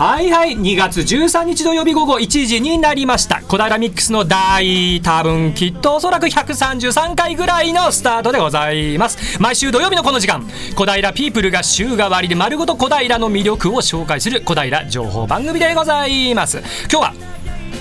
はいはい2月13日土曜日午後1時になりました。小平ミックスの第多分きっとおそらく133回ぐらいのスタートでございます。毎週土曜日のこの時間小平ピープルが週替わりで丸ごと小平の魅力を紹介する小平情報番組でございます。今日は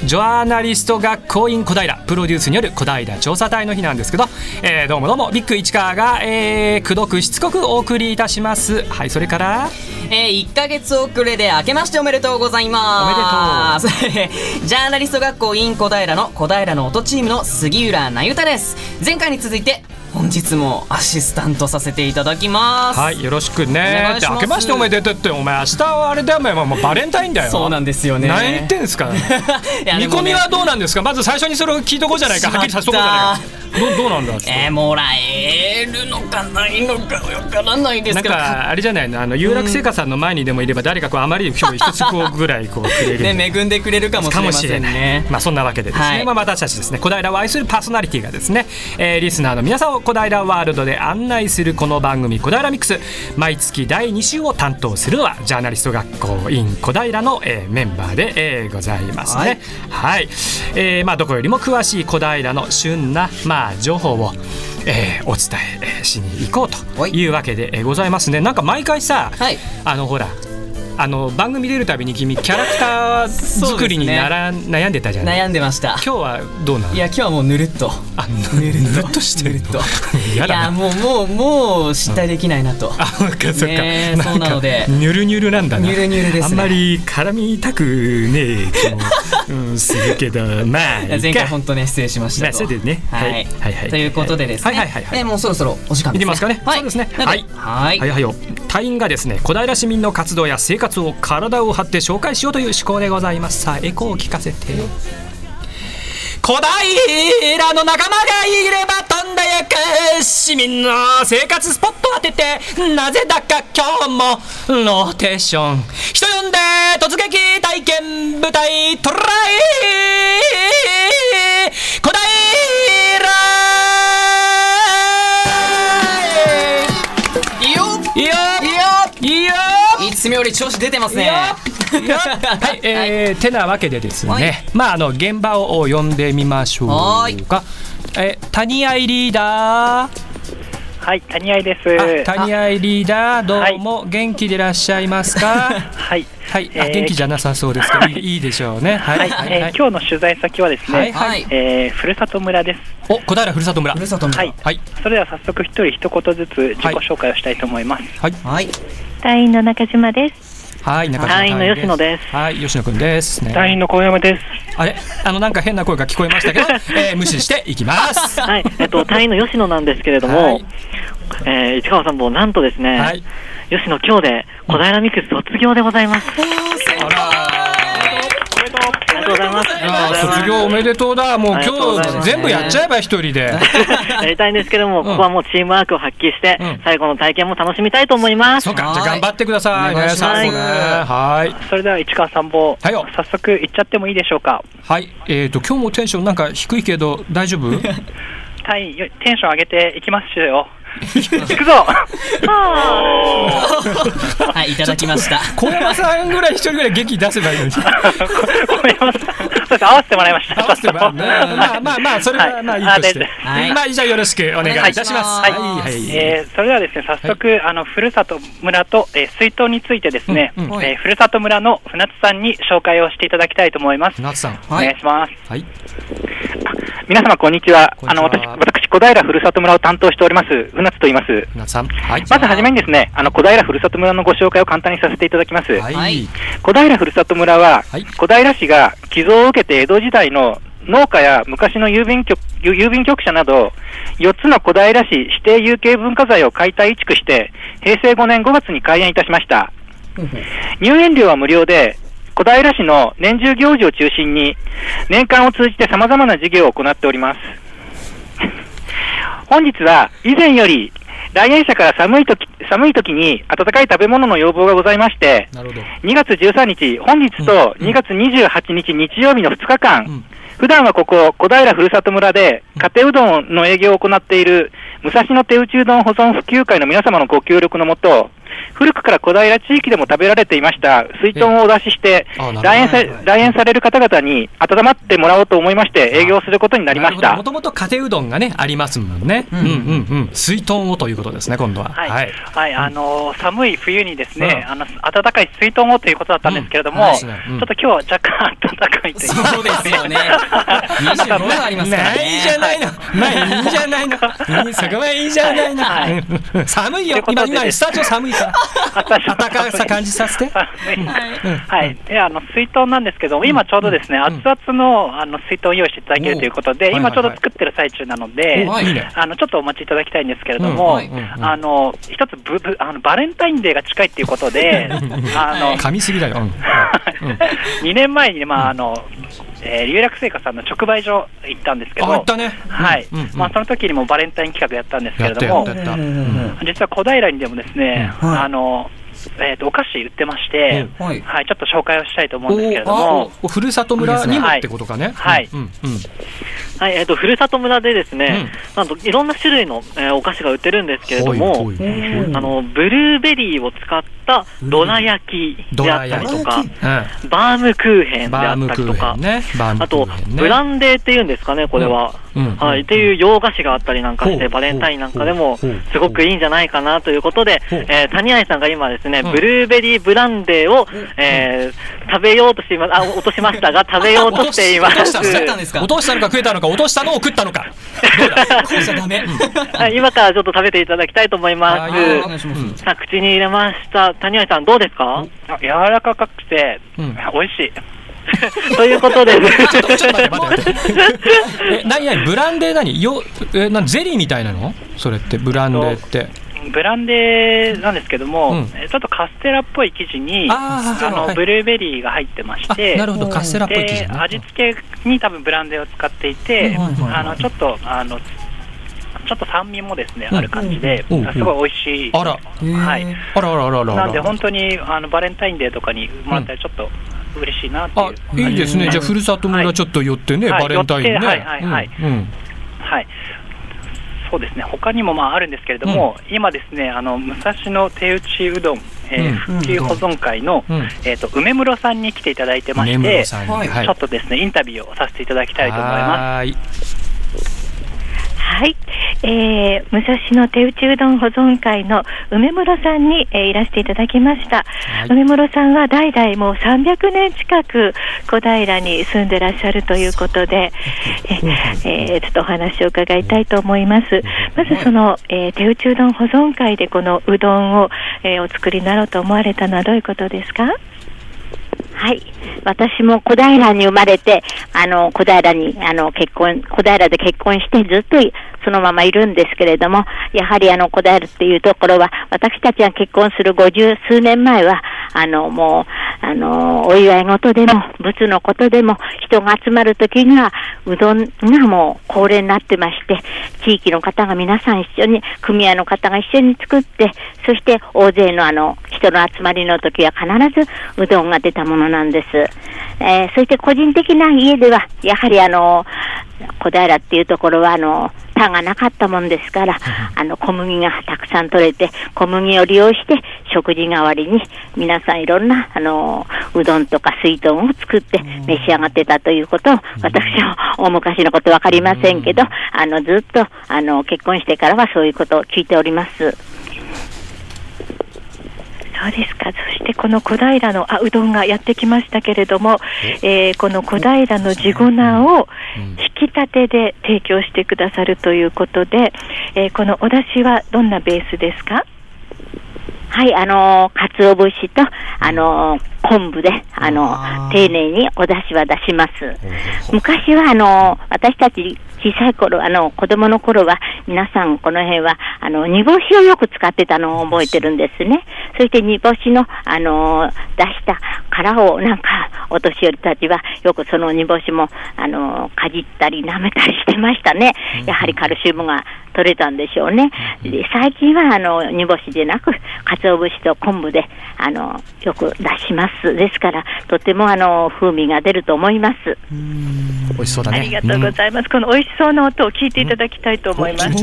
ジョアナリスト学校員小平。プロデュースによる小平調査隊の日なんですけど、えー、どうもどうも。ビッグ市川が、えー、くどくしつこくお送りいたします。はいそれから？えー、1か月遅れで明けましておめでとうございます。おめでとう。ジャーナリスト学校 in 小平の小平の音チームの杉浦那由太です。前回に続いて本日もアシスタントさせていただきます。はいよろしくね。って明けましておめでとうってお前明日はあれだよお前もうバレンタインだよ。そうなんですよね。何言ってんすか？見込みはどうなんですか？まず最初にそれを聞いとこうじゃないか。はっきりさせとこうじゃないか。どどうなんだえー、もらえるのかないのかわからないですけど。なんかあれじゃないの？あの有楽製菓さんの前にでもいれば誰かこうあまり今日一つこうぐらいこうくれるね恵んでくれるかもしれませんね。まあそんなわけでですね、はい、まあ私たちですね。小平を愛するパーソナリティがですね、えー、リスナーの皆さんを小平ワールドで案内するこの番組小平ミックス。毎月第2週を担当するのはジャーナリスト学校 in 小平の、えー、メンバーで、えー、ございますね。はい、はい、えー、まあどこよりも詳しい小平の旬なまあ情報をえー、お伝えしに行こうというわけでございますね。なんか毎回さ、はい、あのほらあの番組出るたびに君キャラクター作りになら、ね、悩んでたじゃない？悩んでました。今日はどうなの？いや今日はもうぬるっと。あぬるぬるっとしてると。いやもうもうもう失態できないなと、うん、あそっかそっか、ね、そうなのでニュルニュルなんだなニュルニュルです、ね、あんまり絡みたくねえ気も、うん、するけどまあ前回本当ね失礼しましたと、まあ、ね、はい、はいはいはいということでですね、はいはいはい、はい、えもうそろそろお時間いきますかね、はい、そうですねはいはいはいはいよ隊員がですね小平市民の活動や生活を体をを張って紹介しようという思考でございます。さあエコーを聞かせて。小平の仲間がいれば飛んでゆく市民の生活スポット当ててなぜだか今日もローテーション。人呼んで突撃体験舞台。トライ小平!いいよいより調子出てますね。はい、えー、てなわけでですね、まああの現場を呼んでみましょうか。え谷合リーダー。はい、谷合です。谷合リーダー、どうも元気でいらっしゃいますか？はい。はい、あ、元気じゃなさそうですけど、いいでしょうね。はい、はい、え今日の取材先はですね、はい、えふるさと村です。お、小平ふるさと村。ふるさと村。はい。それでは早速一人一言ずつ自己紹介をしたいと思います。はい。はい。隊員の中島です。はい、中島隊員の吉野です。はい、吉野くんです、ね。隊員の小山です。あれ、あのなんか変な声が聞こえましたけど、えー、無視していきます。はい、えっと隊員の吉野なんですけれども、はい、えー、市川さんもなんとですね、はい、吉野今日で小平ミクス卒業でございます。あら。とうございます。卒業おめでとうだ。もう今日全部やっちゃえば一人で。やりたいんですけども、ここはもうチームワークを発揮して、最後の体験も楽しみたいと思います。そうか、じゃあ頑張ってください。はい。はい。それでは市川さんも、早速行っちゃってもいいでしょうか？はい。えっと今日もテンションなんか低いけど大丈夫？はい、テンション上げていきますよ。行くぞはい、いただきました。小山さんぐらい一人ぐらい元気出せばいいのに。小山さん、そうです合わせてもらいました。合わせてもらうね。まあまあまあ、それはまあいいとして。はい、まあ、じゃあよろしくお願いいたします。はい。はい、えー、それではですね、早速、あの、ふるさと村と、えー、水筒についてですね、えー、ふるさと村の船津さんに紹介をしていただきたいと思います。船津さん。お願いします。はい。皆様、こんにちは。あの、私、私、小平ふるさと村を担当しております、船津と言います。船津さん。はい。まずはじめにですね、あの、小平ふるさと村のご紹介を簡単にさせていただきます。はい。小平ふるさと村は、はい、小平市が寄贈を受けて江戸時代の農家や昔の郵便局郵便局舎など、4つの小平市指定有形文化財を解体移築して、平成5年5月に開園いたしました。入園料は無料で、小平市の年中行事を中心に、年間を通じて様々な事業を行っております。本日は以前より来園者から寒い時寒い時に温かい食べ物の要望がございまして、2月13日、本日と2月28日日曜日の2日間、うん、普段はここ、小平ふるさと村で家庭うどんの営業を行っている武蔵野手打ちうどん保存普及会の皆様のご協力のもと、古くから小平地域でも食べられていました水豚をお出しして、来園さ来園される方々に温まってもらおうと思いまして、営業することになりました。もともと家庭うどんがね、ありますもんね。うんうんうん。水豚をということですね、今度は。はい。はい、はい、あのー、寒い冬にですね、うん、あの、暖かい水豚をということだったんですけれども、ちょっと今日は若干暖かいというそうですよね。25度ありますからね。いいじゃないの。まあいいじゃないの。そこはいいじゃないの。はい、寒いよ。今、今、スタジオ寒いから。暖かさ感じさせて？はい。で、あの、水筒なんですけど、今ちょうどですね、熱々の、あの、水筒を用意していただけるということで、今ちょうど作ってる最中なので、あの、ちょっとお待ちいただきたいんですけれども、あの、一つブ、ブ、あの、バレンタインデーが近いっていうことで、あの、噛みすぎだよ。2年前に、まあ、あの、えー、留楽製菓さんの直売所行ったんですけど、行ったね、はい、まあその時にもバレンタイン企画やったんですけれども、実は小平にでもですね、あのえー、とお菓子売ってまして、はい、はい、ちょっと紹介をしたいと思うんですけれども、ふるさと村にもってことかね。はい、はい、えと、ふるさと村でですね、うん、なんといろんな種類の、えー、お菓子が売ってるんですけれども、あの、ブルーベリーを使ったどら焼きであったりとか、うん、バームクーヘンであったりとか、ね、あと、ブランデーっていうんですかね、これは。うん、はい、っていう洋菓子があったりなんかして、バレンタインなんかでも、すごくいいんじゃないかなということで、えー、谷愛さんが今ですね、ブルーベリーブランデーを、えー、食べようとしています、あ、落としましたが、食べようとしています。落としたのか？食えたのか、落としたのを食ったのか。はい、今からちょっと食べていただきたいと思います。さあ、口に入れました。谷愛さん、どうですか？柔らかくて、うん、美味しい。ということで、ちょっと待って待って。え、何何？ブランデー何？よえなゼリーみたいなの？それってブランデーって。ブランデーなんですけども、うん、ちょっとカステラっぽい生地にあの、はい、ブルーベリーが入ってまして、なるほどカステラっぽい生地、ね、味付けに多分ブランデーを使っていて、あのちょっとあのちょっと酸味もですね、うん、ある感じで、うん、すごい美味しい。あら、はい。あらあらあらあら。なんで本当にあのバレンタインデーとかにもらったらちょっと。嬉しいなっていうあいいですね、じゃあ、ふるさと村ちょっと寄ってね、はい、バレンタインね。はいはいはい、はいそうですね、他にもまああるんですけれども、うん、今ですね、あの武蔵野手打ちうどん、えー、復旧保存会の、うん、えっ、ー、と梅室さんに来ていただいてまして、ちょっとですねインタビューをさせていただきたいと思います。はい、えー、武蔵野手打ちうどん保存会の梅室さんに、えー、いらしていただきました、はい、梅室さんは代々もう300年近く小平に住んでらっしゃるということで、えー、えー、ちょっとお話を伺いたいと思います。まずその、えー、手打ちうどん保存会でこのうどんを、えー、お作りになろうと思われたのはどういうことですか？はい。私も小平に生まれて、あの、小平に、あの、結婚、小平で結婚してずっとそのままいるんですけれども、やはりあの、小平っていうところは、私たちが結婚する五十数年前は、あの、もう、あの、お祝い事でも、仏のことでも、人が集まるときには、うどんがもう恒例になってまして、地域の方が皆さん一緒に、組合の方が一緒に作って、そして大勢のあの、人の集まりの時は必ずうどんが出たものなんです。えー、そして個人的な家では、やはりあの、小平っていうところは、あの、田がなかったもんですから、あの、小麦がたくさん取れて、小麦を利用して、食事代わりに、皆さんいろんな、あの、うどんとか水豚を作って召し上がってたということを、私は大昔のことわかりませんけど、あの、ずっと、あの、結婚してからはそういうことを聞いております。そうですか。そしてこの小平のあうどんがやってきましたけれども、え？ー、この小平の地粉を引き立てで提供してくださるということで、えー、このお出汁はどんなベースですか？はい、あのー、鰹節と、あのー、昆布で、あのー、丁寧にお出汁は出します。昔は、あの私たち小さい頃、あの、子供の頃は、皆さんこの辺は、あの、煮干しをよく使ってたのを覚えてるんですね。そして煮干しの、あの、出した殻を、なんか、お年寄りたちは、よくその煮干しも、あの、かじったり舐めたりしてましたね。やはりカルシウムが取れたんでしょうね。で最近は、あの、煮干しでなく、鰹節と昆布で、あの、よく出します。ですから、とても、あの、風味が出ると思います。美味しそうだね。ありがとうございます。うん、この美味しそうな音を聞いていただきたいと思います。うん、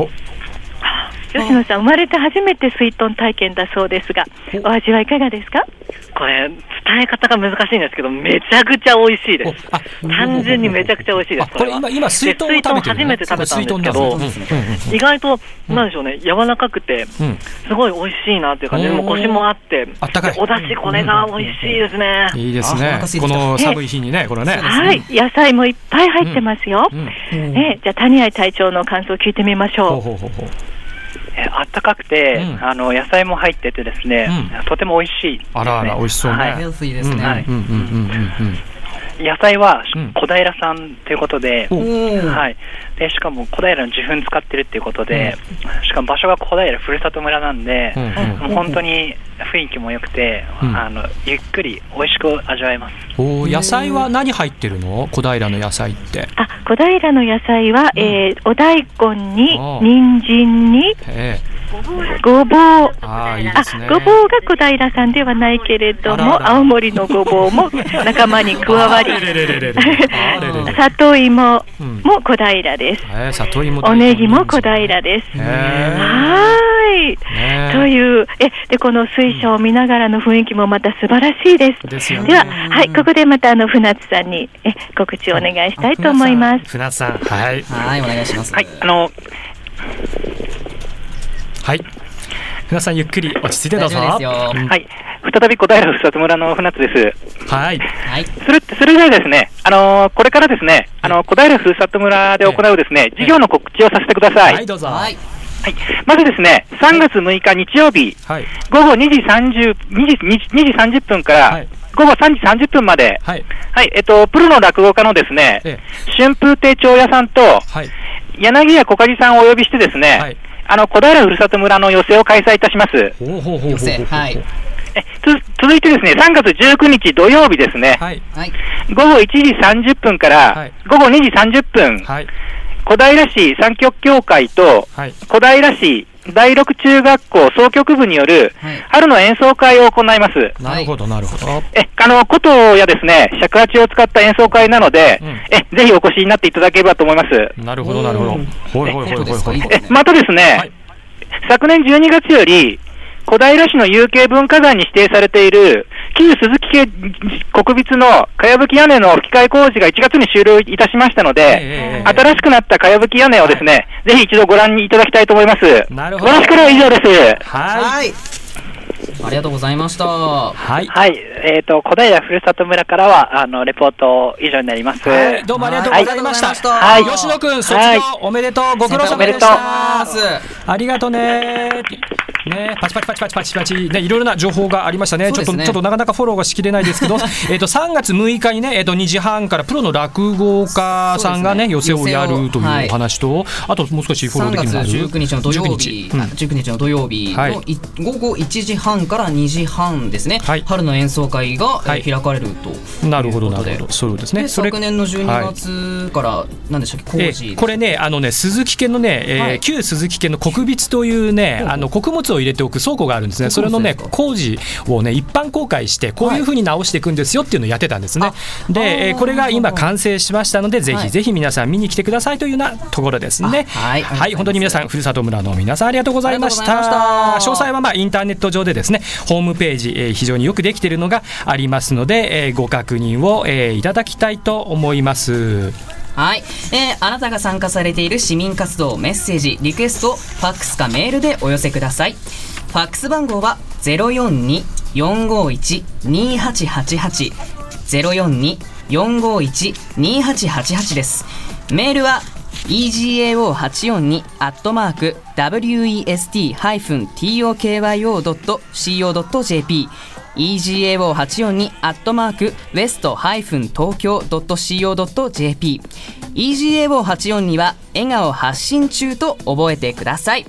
お吉野さん、生まれて初めて水豚体験だそうですが、お味はいかがですか？これ、伝え方が難しいんですけど、めちゃくちゃ美味しいです。単純にめちゃくちゃ美味しいです。これ今、今水豚を食べてる、初めて食べたんですけど、意外と、なんでしょうね、柔らかくて、すごい美味しいなっていう感じで、もコシもあって、あったかい。お出汁、これが美味しいですね。いいですね。この寒い日にね、これね。はい、野菜もいっぱい入ってますよ。え、じゃあ、谷合隊長の感想を聞いてみましょう。えあったかくて、うん、あの野菜も入っててですね、うん、とても美味しい、ね、あらあら美味しそうね。はい、ヘルシーですね。はい。野菜は小平さんということで、はい、でしかも小平の受粉使ってるっていうことで、しかも場所が小平ふるさと村なんで、もう本当に雰囲気も良くて、あのゆっくり美味しく味わえます。お野菜は何入ってるの？小平の野菜って。あ、小平の野菜は、えー、お大根に人参に。ごぼう。あ、いいですね。ごぼうが小平さんではないけれども、青森のごぼうも 仲間に加わり。里芋も小平です。里芋。おネギも小平です。はい。という、え、で、この水晶を見ながらの雰囲気もまた素晴らしいです。ですでは、はい、ここでまたあの船津さんにえ告知をお願いしたいと思います。船津さん、はい、はい、お願いします。はい、あの。はい。皆さんゆっくり落ち着いてどうぞ。はい。再び小平ふさつ村の船津です。はい。はい。それ、それではですね、あのー、これからですね、あのー、小平ふるさと村で行うですね、事業の告知をさせてください。はい、どうぞ。はい。はい、まずですね、3月6日日曜日、はい、午後2時 ,30 2時 ,2 時30分から、はい、午後3時30分まで、はい、はい、えっと、プロの落語家のですね、ええ、春風亭長屋さんと、はい、柳家小梶さんをお呼びしてですね、はい、あの、小平ふるさと村の寄席を開催いたします。寄席、はい。えつ続いてですね、3月19日土曜日ですね、はい、午後1時30分から、午後2時30分、はい、小平市三極協会と、はい、小平市第六中学校総局部による春の演奏会を行います。なるほど、なるほど。え、あの、琴やですね、尺八を使った演奏会なので、うん、え、ぜひお越しになっていただければと思います。なるほど、なるほど。ほいほいほいほいほい。え、またですね、はい、昨年12月より、小平市の有形文化財に指定されている、旧鈴木家国立のかやぶき屋根の吹き替え工事が1月に終了いたしましたので、えー、新しくなったかやぶき屋根をですね、はい、ぜひ一度ご覧いただきたいと思います。なるほど。私からは以上です。はい。ありがとうございました。はい。はい。えっ、ー、と、小平ふるさと村からは、あの、レポート以上になります。はい、どうもありがとうございました。はい。吉野くん、卒業おめでとう。ご苦労様でした。ありがとうね。ね、パチパチパチパチパチパチ、ね、いろいろな情報がありましたね、ねちょっとちょっとなかなかフォローがしきれないですけど、えと3月6日にね、えー、と2時半からプロの落語家さんがね、寄せをやるというお話と、はい、あともう少しフォローできるの3月19日の土曜日、うん、19日の土曜日の、はい、午後1時半から2時半ですね、はい、春の演奏会が、はい、開かれると。なるほど、なるほど、そうですね。昨年の12月から、なんでしたっけ、工事、これね、あのね、鈴木家のね、えー旧鈴木家の国立というね、あの穀物を入れておく倉庫があるんですね、それのね、工事をね、一般公開して、こういうふうに直していくんですよっていうのをやってたんですね。で、えこれが今、完成しましたので、ぜひぜひ皆さん見に来てくださいというようなところですね。はい、はい、本当に皆さん、ふるさと村の皆さん、ありがとうございました。詳細はまあインターネット上でですね、ホームページ、え非常によくできているのがありますので、えご確認を、えいただきたいと思います。はい、えー、あなたが参加されている市民活動メッセージリクエストファックスかメールでお寄せください。ファックス番号は042-451-2888 042-451-2888です。メールは egao842 アットマーク west-tokyo.co.jp egao842 アットマークウエストハイフン東京 .co.jp egao84 には笑顔発信中と覚えてください。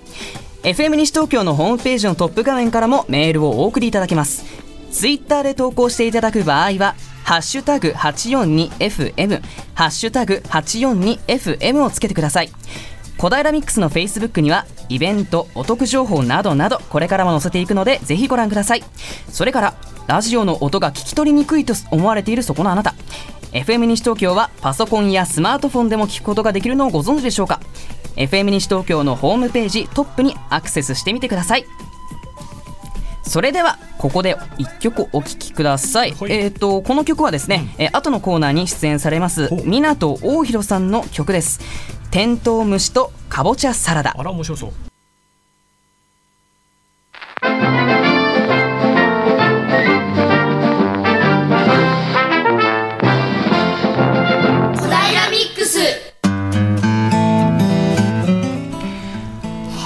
FM 西東京のホームページのトップ画面からもメールをお送りいただけます。ツイッターで投稿していただく場合はハッシュタグ 842FM ハッシュタグ 842FM をつけてください。小平ミックスのフェイスブックにはイベントお得情報などなどこれからも載せていくのでぜひご覧ください。それからラジオの音が聞き取りにくいと思われているそこのあなた。FM 西東京はパソコンやスマートフォンでも聞くことができるのをご存知でしょうか。FM 西東京のホームページトップにアクセスしてみてください。それではここで一曲お聴きください、はい、えっ、ー、とこの曲はですね、うん、え後のコーナーに出演されます湊大弘さんの曲です。テントウムシとかぼちゃサラダ。あら面白そう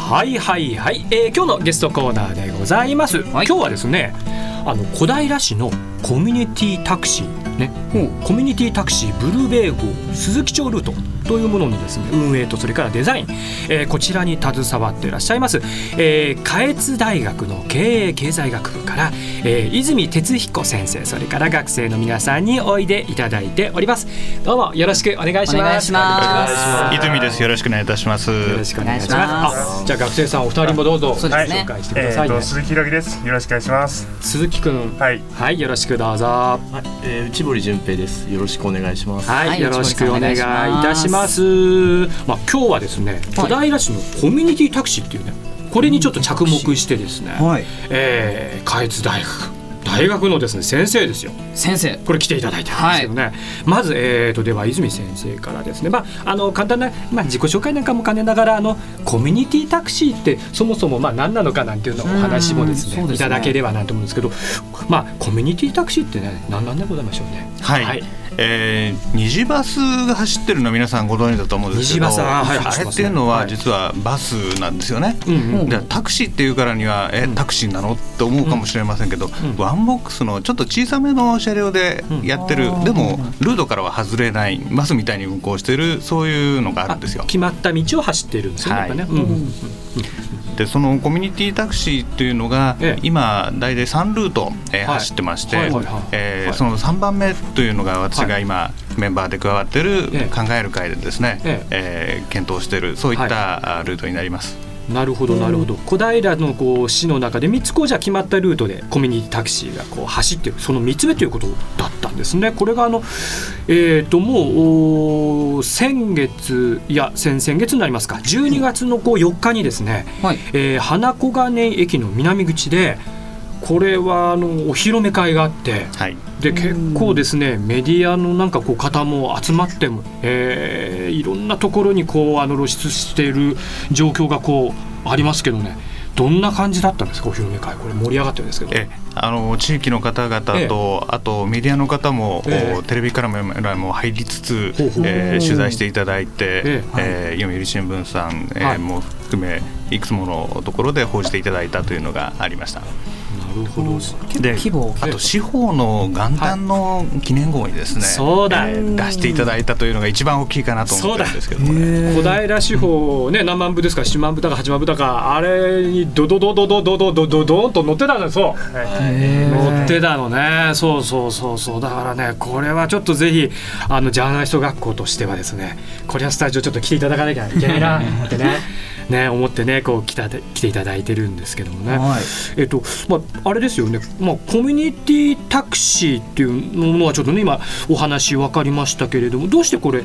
はいはいはい、えー、今日のゲストコーナーでございます、はい、今日はですねあの小平市のコミュニティタクシーね、コミュニティタクシーブルーベー号鈴木町ルートというもののですね運営とそれからデザイン、えー、こちらに携わっていらっしゃいます、えー、下越大学の経営経済学部から、えー、泉哲彦先生それから学生の皆さんにおいでいただいております。どうもよろしくお願いします。泉です。よろしくお願いいたします。よろしくお願いします。じゃあ学生さんお二人もどうぞ、紹介してください、ね、えー、鈴木ひろきです。よろしくお願いします。鈴木くん。はい、はい、よろしくどうぞ、はいえー、内堀純平です。よろしくお願いします。はい、よろしくお願いいたします。まあ今日はですね小平市のコミュニティタクシーっていうねこれにちょっと着目してですね、はい、えー、下越大学大学のですね先生ですよ。先生。これ来ていただいてるんですけどね、はい、まず、えーと、では泉先生からですね、まあ、あの簡単な、まあ、自己紹介なんかも兼ねながらあのコミュニティタクシーってそもそもまあ何なのかなんていうのお話もですね、ね、いただければなと思うんですけど、まあ、コミュニティタクシーってね何なんでございましょうね。はい、はいえー、虹バスが走ってるの皆さんご存知だと思うんですけど虹バス、はい、あれっていうのは実はバスなんですよね、はい、でタクシーっていうからにはえタクシーなのって思うかもしれませんけど、うん、ワンボックスのちょっと小さめの車両でやってる、うん、でもルートからは外れないバスみたいに運行してるそういうのがあるんですよ。決まった道を走ってるんですよね、はい、うんでそのコミュニティタクシーっていうのが、ええ、今大体3ルート、えー、はい、走ってまして、えその3番目というのが私が今、メンバーで加わってる考える会でですね、ええ。ー、検討しているそういったルートになります。なるほどなるほど、小平のこう市の中で3つこうじゃ決まったルートでコミュニティタクシーがこう走ってるその3つ目ということだったんですね。これがあの、えー、ともう先月いや先々月になりますか。12月のこう4日にですね、はい。えー、花小金駅の南口でこれはあのお披露目会があって、はい、で結構ですねメディアのなんかこう方も集まっても、えー、いろんなところにこうあの露出している状況がこうありますけどね。どんな感じだったんですかお披露目会？これ盛り上がってるんですけど。えあの地域の方々と、ええ、あとメディアの方も、え、テレビからも入りつつ、えー、取材していただいて、ええ。ー、読売新聞さん、えー、も含めいくつものところで報じていただいたというのがありました。るほど。であと司法の元旦の記念号にですね、そうだ、えー、出していただいたというのが一番大きいかなと思ってるんですけども、ね、小平司法ね何万部ですか7万部だか8万部だかあれにドドドドドドドドドドンと載ってたのそう。載ってたのね。そうそうそうそう。だからねこれはちょっとぜひあのジャーナリスト学校としてはですねこれはスタジオちょっと来ていただかなきゃいけないなってね ね、思ってねこう来た来ていただいてるんですけどもね、はい、えっとまあ、あれですよね、まあ、コミュニティタクシーっていうのはちょっとね今お話分かりましたけれどもどうしてこれ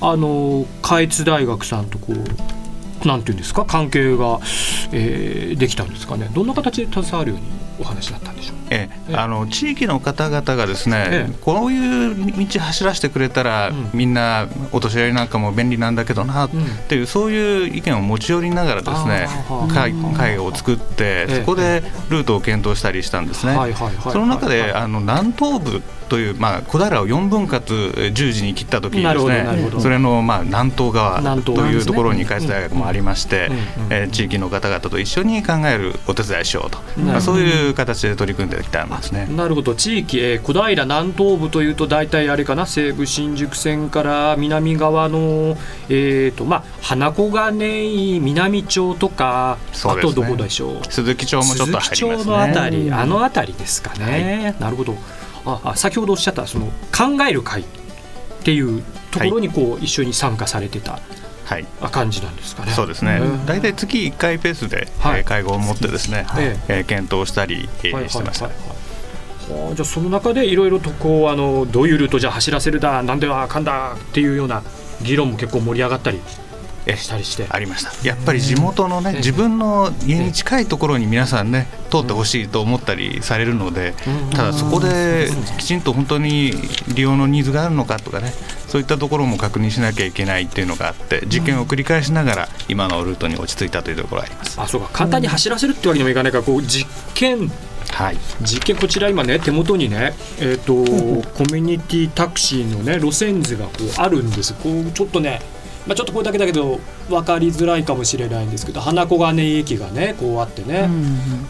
あの下越大学さんとこうなんていうんですか関係が、えー、できたんですかね。どんな形で携わるように？お話だったんでしょう。ええ、あの地域の方々がですね、ええ、こういう道走らせてくれたら、うん、みんなお年寄りなんかも便利なんだけどなっていう、うん、そういう意見を持ち寄りながらですね会会を作って、そこでルートを検討したりしたんですね。その中であの南東部という、まあ、小平を4分割十字に切った時にですねそれの、まあ、南東側というところに開発大学もありまして、え地域の方々と一緒に考えるお手伝いしようと、まあ、そういう形で取り組んできたんですね。なるほど。地域、えー、小平南東部というと大体あれかな？西武新宿線から南側の、えーとまあ、花小金井南町とか、ね、あとどこでしょう？鈴木町もちょっと入ります、ね、のあたりあの辺りですかね、はい、なるほど。ああ先ほどおっしゃったその考える会っていうところにこう、はい、一緒に参加されてたはい、感じなんですかね。そうですね。大体月1回ペースで、はい、会合を持ってですね、はい、えー、検討したり、えー、してました。はあ、じゃあその中でいろいろとこうあのどういうルートじゃ走らせるだなんではかんだっていうような議論も結構盛り上がったりしたりしてありました。やっぱり地元のね自分の家に近いところに皆さんね通ってほしいと思ったりされるのでただそこできちんと本当に利用のニーズがあるのかとかねそういったところも確認しなきゃいけないっていうのがあって実験を繰り返しながら今のルートに落ち着いたというところがあります。あそうか。簡単に走らせるってわけにもいかないからこう実験。はい、実験こちら今ね手元にね、えーと、コミュニティタクシーのね路線図がこうあるんです。こうちょっとねまあ、ちょっとこれだけだけど分かりづらいかもしれないんですけど花小金井駅がねこうあってね、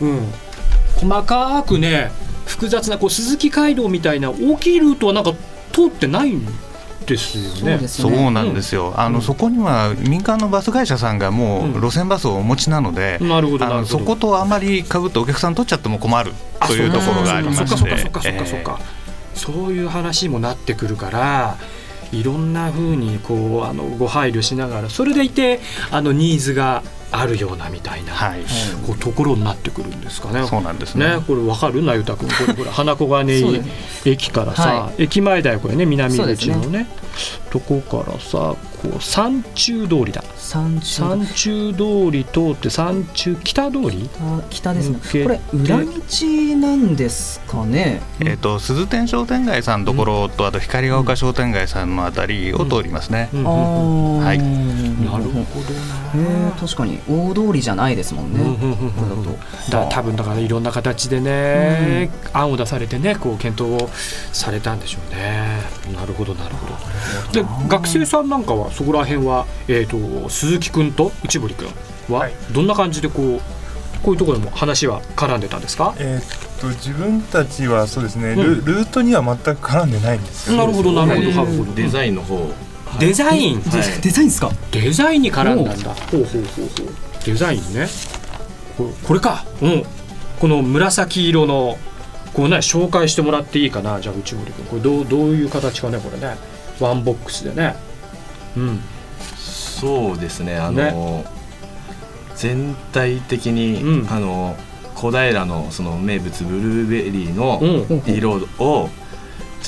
うん、うん、細かくね複雑なこう鈴木街道みたいな大きいルートはなんか通ってないんですよね。そう、ね、なんですよ。あの、うん、そこには民間のバス会社さんがもう路線バスをお持ちなので、うん、なるほどあのそことあまりかぶってお客さん取っちゃっても困るというところがありまして、そっかそっかそっかそっか、えー、そういう話もなってくるから。いろんなふうにこうあのご配慮しながらそれでいてあのニーズがあるようなみたいな、はい、こうところになってくるんですかね。そうなんですね。ねこれわかる？なゆたくん。これこれ花子金井駅からさ、はい、駅前だよこれね南口のね、ね、とこからさこう山中通りだ。山中山中通り通って山中北通り北ですね。これ裏道なんですかね。えっ、ー、と鈴天商店街さんのところと、あと光が丘商店街さんのあたりを通りますね、うん。うん、はい。なるほどな確かに大通りじゃないですもんね、だ多分だからいろんな形でね、案を出されてねこう検討をされたんでしょうね。なるほどなるほど。で学生さんなんかはそこら辺は、えーと、鈴木君と内堀君はどんな感じでこう、こういうところでも話は絡んでたんですか、えー、っと自分たちはそうですね、うん、ルルートには全く絡んでないんですよ、なるほどなるほど、デザインの方。デザイン、はい、デザインですか？デザインに絡んだんだ。ほうほうほうほう。デザインね。これこれか。うん。この紫色のこうね紹介してもらっていいかな。じゃあ内堀君これどうどういう形かねこれね。ワンボックスでねうん。そうですね。あの、ね、全体的に、うん、あの小平のその名物ブルーベリーの色を、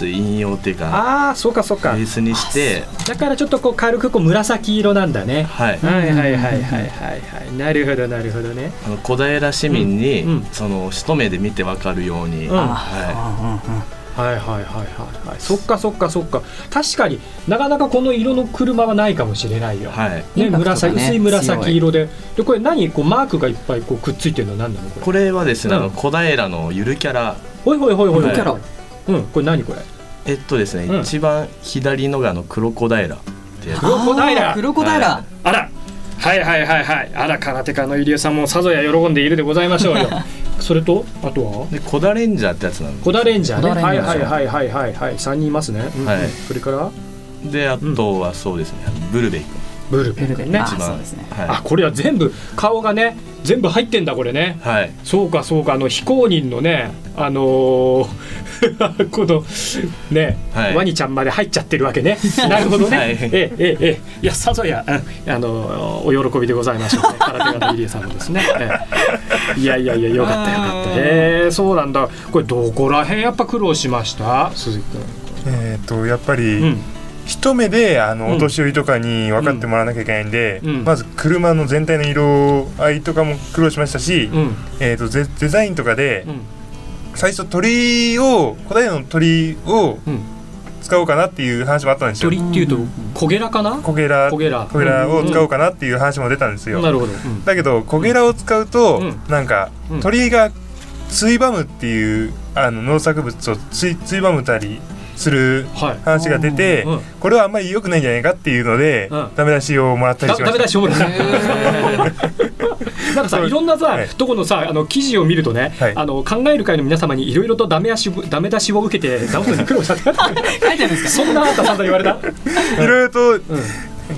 引用っていうかああそうかそうか。ベースにしてだからちょっとこう軽くこう紫色なんだね、はい、はいはいはいはいはいはい。なるほどなるほどね。あの小平市民に、うんうん、その一目で見てわかるように、うん、はいはいはいはいはいはい。そっかそっかそっか。確かになかなかこの色の車はないかもしれないよ、はい。ね、紫、ね、薄い紫色で。でこれ何？こうマークがいっぱいこうくっついてるのは何なの？これこれはですね、あの小平のゆるキャラ。ほいほいほいほい。ゆるキャラうん。これ何これ？えっとですね、うん、一番左のがのクロコダイラクロコダイラクロコダイラ、あら。はいはいはいはい。あら空手家の入江さんもさぞや喜んでいるでございましょうよ それとあとは？でコダレンジャーってやつなんでコダレンジャーね。はいはいはいはいはいはい。3人いますね、うん、はい。それから？であとはそうですね、ブルベイ君ブルベね。一番。ですね、はい、あこれは全部顔がね全部入ってんだこれね。はい。そうかそうか。あの非公認のねあのー、このね、はい、ワニちゃんまで入っちゃってるわけね。なるほどね、はい、ええええいやさぞやあのお喜びでございましょうね。空手家の入江さんもですね、えいやいやいやよかったよかった。へえそうなんだ。これどこら辺やっぱ苦労しました？鈴木君。えっ、とやっぱり、うん一目であのお年寄りとかに分かってもらわなきゃいけないんで、うん、まず車の全体の色合いとかも苦労しましたし、うん、えーと、デザインとかで、うん、最初鳥を古代の鳥を使おうかなっていう話もあったんですよ。鳥っていうとコゲラかな？コゲラ。コゲラ。コゲラを使おうかなっていう話も出たんですよ。なるほど、だけどコゲラを使うと、なんか鳥がついばむっていうあの農作物をついついばむたりする話が出て、はい、これはあんまり良くないんじゃないかっていうので、うん、ダメ出しをもらったりしました。ダメ出しをもらった。なんかさ、い、ろんなさ、はい、とこのさあの記事を見るとね、はい、あの考える会の皆様にいろいろとダメ出しダメ出しを受けて直すのに苦労した。って書いてあるんですか？そんなあんたさんと言われた？いろいろと、うん。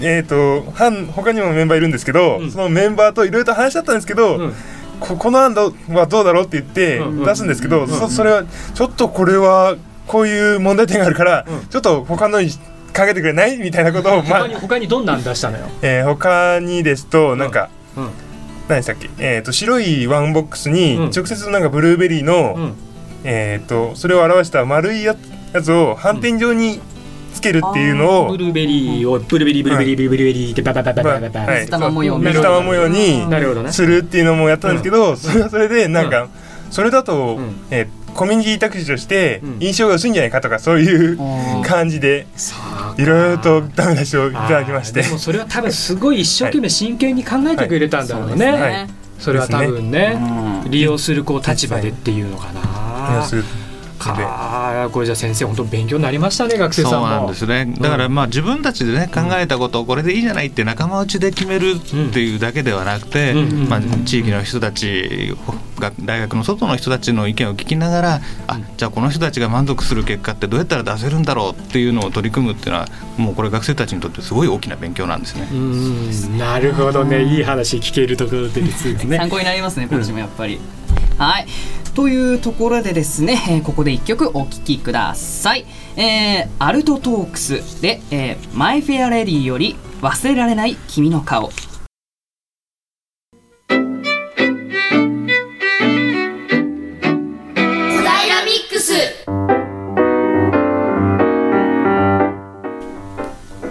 えーと、と他にもメンバーいるんですけど、うん、そのメンバーといろいろと話し合ったんですけど、うん、ここの案はどうだろうって言って出すんですけど、それはちょっとこれはこういう問題点があるから、うん、ちょっと他のにかけてくれない？みたいなことを、まあ、他に他にどんなん出したのよ、えー、他にですとなんか、うん、うん、何でしたっけ、えーと、白いワンボックスに直接なんかブルーベリーの、うん、えーと、それを表した丸いやつを反転状につけるっていうのをブルーベリーをブルーベリーブルーベリーブルーベリーってバババババババ水玉模様水玉模様にするっていうのもやったんですけど、それはそれでなんか、それだと、えコミュニティタクシーとして印象が薄いんじゃないかとかそういう感じでいろいろとダメ出しをいただきまして。でもそれは多分すごい一生懸命真剣に考えてくれたんだろうね、それは多分ね、利用するこう立場でっていうのかな。かこれじゃ先生本当勉強になりましたね学生さんそうなんですね。だからまあ自分たちでね考えたことをこれでいいじゃないって仲間内で決めるっていうだけではなくて、まあ、地域の人たちが大学の外の人たちの意見を聞きながらあじゃあこの人たちが満足する結果ってどうやったら出せるんだろうっていうのを取り組むっていうのはもうこれ学生たちにとってすごい大きな勉強なんですね。なるほどね。いい話聞けるところでですね。参考になりますねこっちもやっぱり。はいというところでですね、えー、ここで1曲お聴きください。えー、アルトトークスで、えー、マイ・フェア・レディより忘れられない君の顔。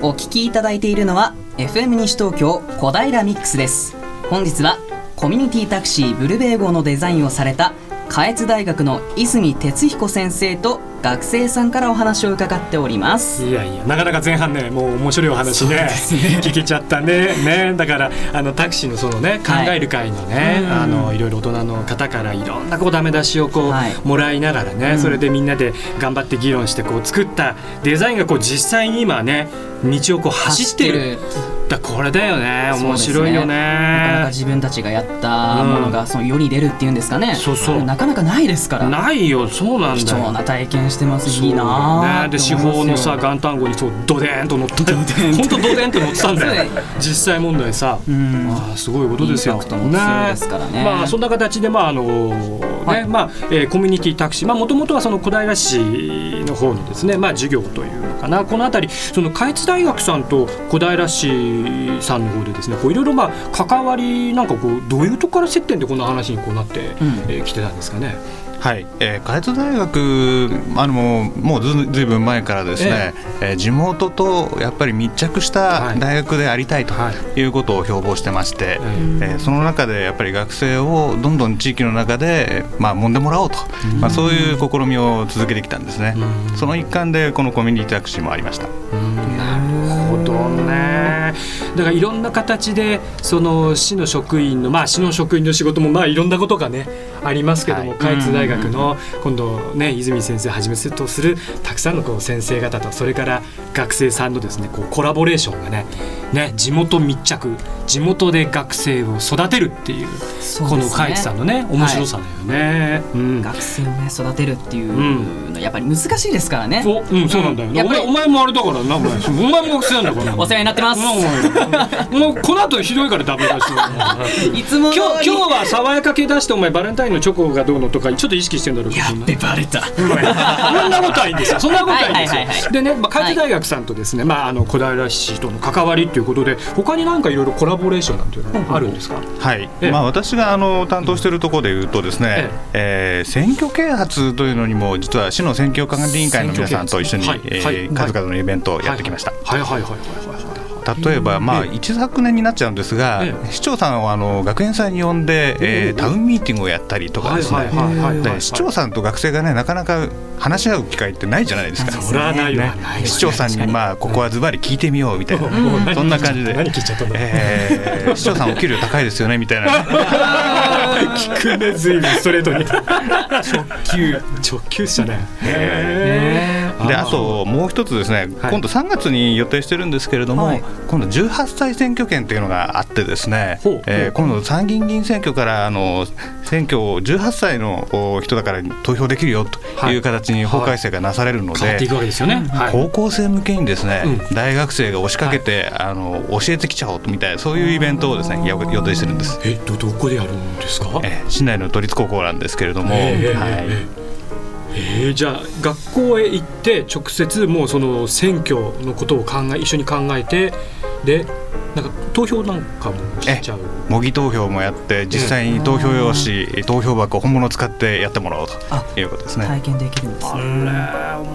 お聞きいただいているのは FM 西東京小平ミックスです本日はコミュニティタクシーブルベー号のデザインをされた下越大学の泉哲彦先生と学生さんからお話を伺っております。いやいやなかなか前半ねもう面白いお話ねね。聞けちゃったね。ねだからあのタクシーのそのね考える会のね、はい、あのいろいろ大人の方からいろんなこうダメ出しをこう、はい、もらいながらね、それでみんなで頑張って議論してこう作ったデザインがこう実際に今ね道をこう走ってるだこれだよね。面白いよね、ね、なかなか自分たちがやったものがその世に出るっていうんですかね、うん、そうそう。なかなかないですから。ないよ。そうなんだ貴重な体験してます。いいな、ね、で司法のさ元旦号にそうドデンと乗って本当ドデンと乗ってたんだよ。実際問題さ、うん、まあすごいことですよ。ね。ね。まあそんな形でまああのね、まあ、えー、コミュニティタクシー。まあもともとはその小平市の方にですねまあ授業というのかなこの辺りその下越大学さんと小平市さんの方でですねこういろいろまあ関わりなんかこうどういうとこから接点でこんな話にこうなってき、うんえー、てたんですかね。はい、えー、下越大学あのもうずずいぶん前からですね、えー、えー、地元とやっぱり密着した大学でありたいとい。うことを標榜してまして、はい、えー、その中でやっぱり学生をどんどん地域の中で、まあ、揉んでもらおうと、まあ、そういう試みを続けてきたんですね、その一環でこのコミュニティタクシーもありました。なるほどね。だからいろんな形でその市の職員のまあ市の職員の仕事もまあいろんなことがねありますけども、はい、下越大学の今度ね泉先生はじめとするたくさんのこう先生方とそれから学生さんのですねこうコラボレーションがねね地元密着地元で学生を育てるっていう、ね、この海地さんのね面白さだよね、はいうん、学生をね育てるっていうのやっぱり難しいですからね、そう,、うん、そうなんだよ、ね、お前お前もあれだからなお前。お前も学生なんだから お世話になってます。もうこの後ひどいからダメだし いつも今日今日は爽やか系出してお前バレンタインのチョコがどうのとかちょっと意識してんだろうやっべバレた。そんなことはいいんですよ。そんなことはいいんですよ、でね、まあ、海地大学さんとですね、まあ、あの小平市との関わりっていうことで他になんかいろいろコラボレーションなんていうのはあるんですか、はい、まあ、私があの担当しているところでいうとですね、ええ。ー、選挙啓発というのにも実は市の選挙管理委員会の皆さんと一緒に、はい。えー、数々のイベントをやってきました。はい。はい。はい。はい。はい例えば、まあ、一昨年になっちゃうんですが、市長さんをあの学園祭に呼んで、えー、タウンミーティングをやったりとかですね。市長さんと学生がねなかなか話し合う機会ってないじゃないですか。それはないわ、市長さんにまあここはズバリ聞いてみようみたいな、そんな感じで。何聞いちゃった？えー、市長さんお給料高いですよねみたいな。聞くねずいぶんストレートに。直球。直球したね。であともう一つですね、今度3月に予定してるんですけれども、今度18歳選挙権というのがあってですね、えー、今度参議院議員選挙からあの選挙を18歳の人だから投票できるよという形に法改正がなされるので、高校生向けにですね、うん、大学生が押しかけて、あの教えてきちゃおうみたいなそういうイベントをですね予定してるんです。えどどこでやるんですか？えー、市内の都立高校なんですけれども、はい。えー、じゃあ学校へ行って直接もうその選挙のことを考え一緒に考えてでなんか投票なんかもしちゃう。模擬投票もやって実際に投票用紙、投票箱本物を使ってやってもらおうということですね。体験できるんですね。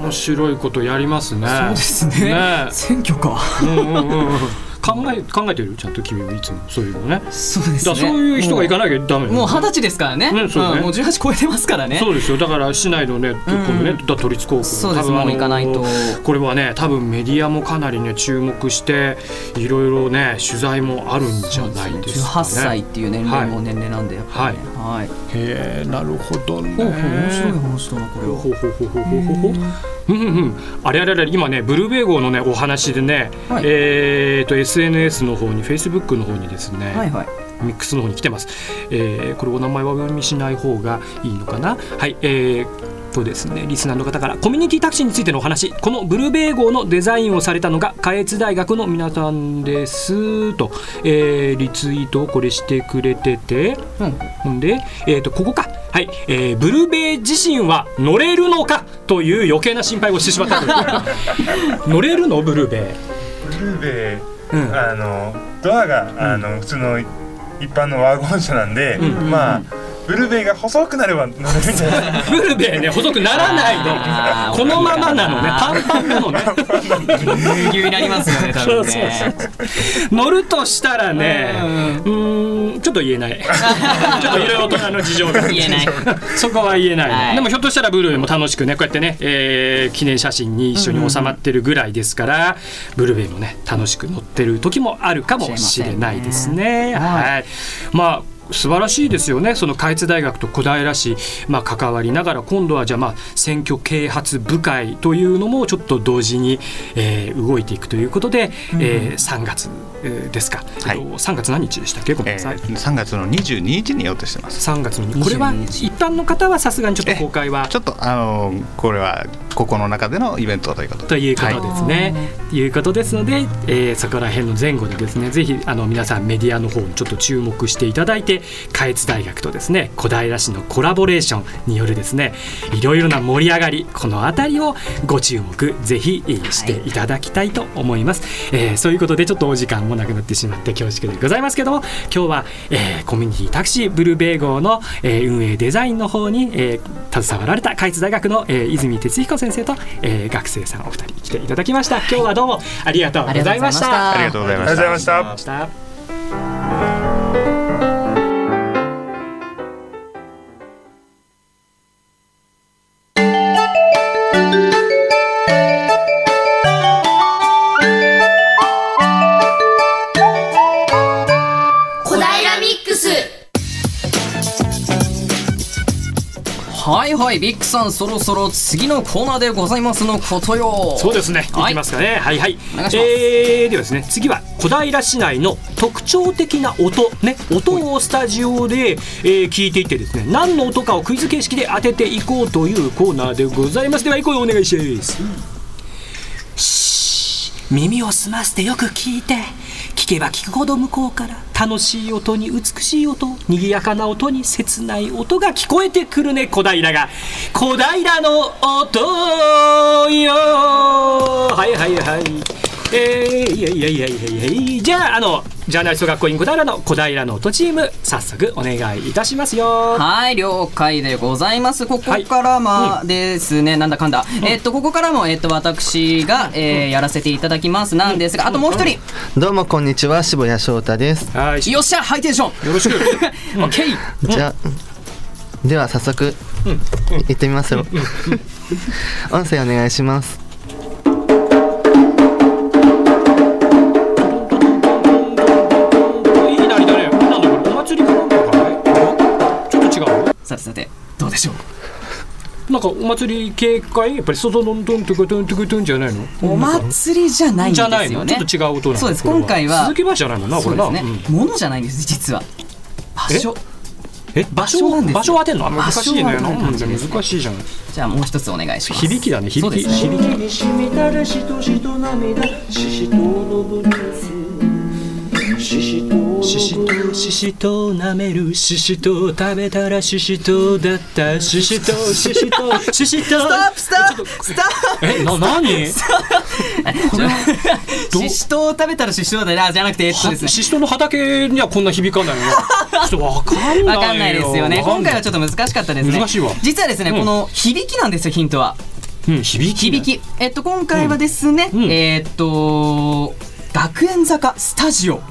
面白いことやりますね。そうですね、ね、選挙か。うんうんうん考え考えてるちゃんと君はいつも。そういうのね。そうですね。そういう人が行かなきゃダメもう二十歳ですからね。ねそうね、もう十八超えてますからね。そうですよ。だから市内のね、このね都立高校。そうです。もう行かないと。これはね多分メディアもかなりね注目していろいろね取材もあるんじゃないですかね。歳っていう年齢も年齢なんでやっぱりねはい、へえなるほどね。面白い話だなこれは。ほうほうほうほうほうほううんうん、あれあれあれ今ねブルーベイ号のねお話でね、はい、えっ、と SNS の方にフェイスブックの方にですね、はいはい、ミックスの方に来てます、えー、これお名前はお読みしない方がいいのかな？はい、えー、とですねリスナーの方からコミュニティタクシーについてのお話このブルーベイ号のデザインをされたのが下越大学の皆さんですと、えー、リツイートをこれしてくれてて、うん、で、えー、とここか。はい、えー、ブルーベイ自身は乗れるのかという余計な心配をしてしまった 乗れるの？ブルーベイ。ブルーベイ、うん、あのドアが、あの普通の一般のワゴン車なんで、うん、まあブルベイが細くなれば乗れるんじゃない？ブルベイね細くならないで。このままなのね。パンパンなのね。ぎゅうぎゅうになりますよね多分ね。乗るとしたらねうん。ちょっと言えない。ちょっといろいろ大人の事情が。言えない。そこは言えない、はい、でもひょっとしたらブルベイも楽しくねこうやってね、えー、記念写真に一緒に収まってるぐらいですから、うん、ブルベイもね楽しく乗ってる時もあるかもしれないですね、ね、はい。まあ素晴らしいですよね。その開津大学と小平市、まあ、関わりながら今度はじゃあまあ選挙啓発部会というのもちょっと同時に、えー、動いていくということで、うん、えー、3月ですか、はい、3月何日でしたっけ？ごめんなさい、えー、3月の22日に予定してます。3月のこれは一般の方はさすがにちょっと公開はちょっとあのこれはここの中でのイベントということということですね、はい、いうことですので、えー、そこら辺の前後でですねぜひあの皆さんメディアの方にちょっと注目していただいて下越大学とですね小平市のコラボレーションによるですねいろいろな盛り上がりこの辺りをご注目ぜひしていただきたいと思います、はい、えー、そういうことでちょっとお時間もなくなってしまって恐縮でございますけども今日は、えー、コミュニティタクシーブルーベイ号の、えー、運営デザインの方に、えー、携わられた下越大学の、えー、泉哲彦先生と、えー、学生さんお二人来ていただきました。今日はどうもありがとうございました。ありがとうございましたはいはいビッグさんそろそろ次のコーナーでございますのことよ。そうですね、はい、いきますかね。はいはい。えー、ではですね次は小平市内の特徴的な音ね。音をスタジオで、えー、聞いていってですね何の音かをクイズ形式で当てていこうというコーナーでございます。では行こうお願いします、うん、耳を澄ませてよく聞いて。聞けば聞くほど向こうから楽しい音に美しい音賑やかな音に切ない音が聞こえてくるね小平が。小平の音よ。はいはいはい。えー、いやいやいやいやいやじゃああのジャーナリスト学校員小平の小平の音チーム早速お願いいたしますよ。はい了解でございます。ここからまですね、はい。うん、なんだかんだ、うん、えっとここからもえっと私が、えー、やらせていただきます。なんですがあともう一人。どうもこんにちは渋谷翔太です。よっしゃハイテンション。よろしく。オッケー。じゃあでは早速、行ってみますよ。音声お願いしますさてさてどうでしょう？なんかお祭り警戒？やっぱり外のトントゥクトントゥクトンじゃないの？お祭りじゃないんですよね。ちょっと違う音なそうです。今回は鈴木橋じゃないのなこれな。ものじゃないんです実は。場所。え？場所なんです場所当てんの？難しいね難しいじゃん。じゃあもう一つお願いします。響きだね響き。響き。しみたるしとしと涙ししとのぶつ。ししとししとししと舐めるししと食べたらししとだったししとししとししと。ストップストップストップえな何 ししとを食べたらししとだなじゃなくてえっとですね。ししとの畑にはこんな響かないよ。な ちょっとわかんないわかんない。ですよね。今回はちょっと難しかったですね。難しいわ。実はですね、うん、この響きなんですよヒントは、うん、響き？響き。えっと今回はですね、うん、えー、っと学園坂スタジオ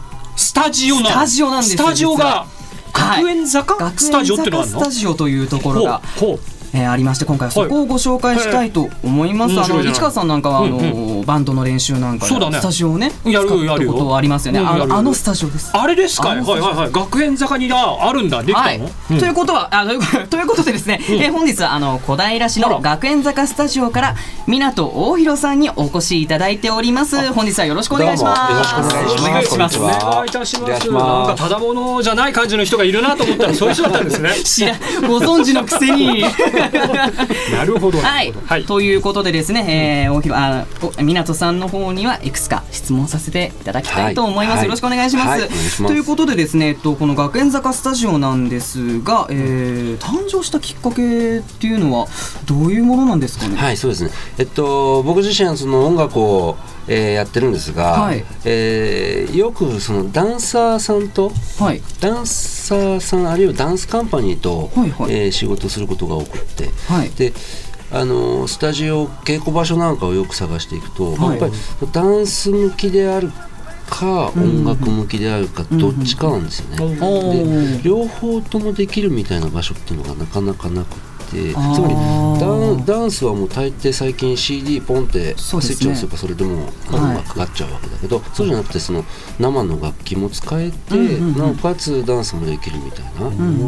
スタジオスタジオなんですスタジオが学園坂、はい、スタジオってのあるの？スタジオというところがえー、ありまして今回はそこをご紹介したいと思います、はい、あの市川さんなんかはあの、うんうん、バンドの練習なんかで、ね、スタジオをねやるやることありますよね、うん、あのあのスタジオです。あれですかはいはいはい。学園坂にああるんだ。できたの、はい。うん、ということはあ ということでですね、うん、えー、本日はあの小平市の学園坂スタジオから湊大弘さんにお越しいただいております。本日はよろしくお願いします。よろしくお願いします。お願いいたします。なんかただものじゃない感じの人がいるなと思ったらそういう人だったんですね。知らご存知のくせに なるほど。はい。はい、ということでですね、えー、大広あ湊さんの方にはいくつか質問させていただきたいと思います。はい、よろしくお願いします。はい、ということでですね、えっとこの学園坂スタジオなんですが、えー、誕生したきっかけっていうのはどういうものなんですかね？はい、そうですね。えっと僕自身はその音楽をえー、やってるんですが、はい、えー、よくそのダンサーさんと、はい、ダンサーさんあるいはダンスカンパニーと、はいはい、えー、仕事することが多くて、はい、であのスタジオ稽古場所なんかをよく探していくと、はい、やっぱりダンス向きであるか音楽向きであるかどっちかなんですよね。で両方ともできるみたいな場所っていうのがなかなかなくて。てつまりダンスはもう大抵最近 CD ポンってスイッチをすればそれでも音がかかっちゃうわけだけど、はい、そうじゃなくてその生の楽器も使えて、なおかつダンスもできるみたい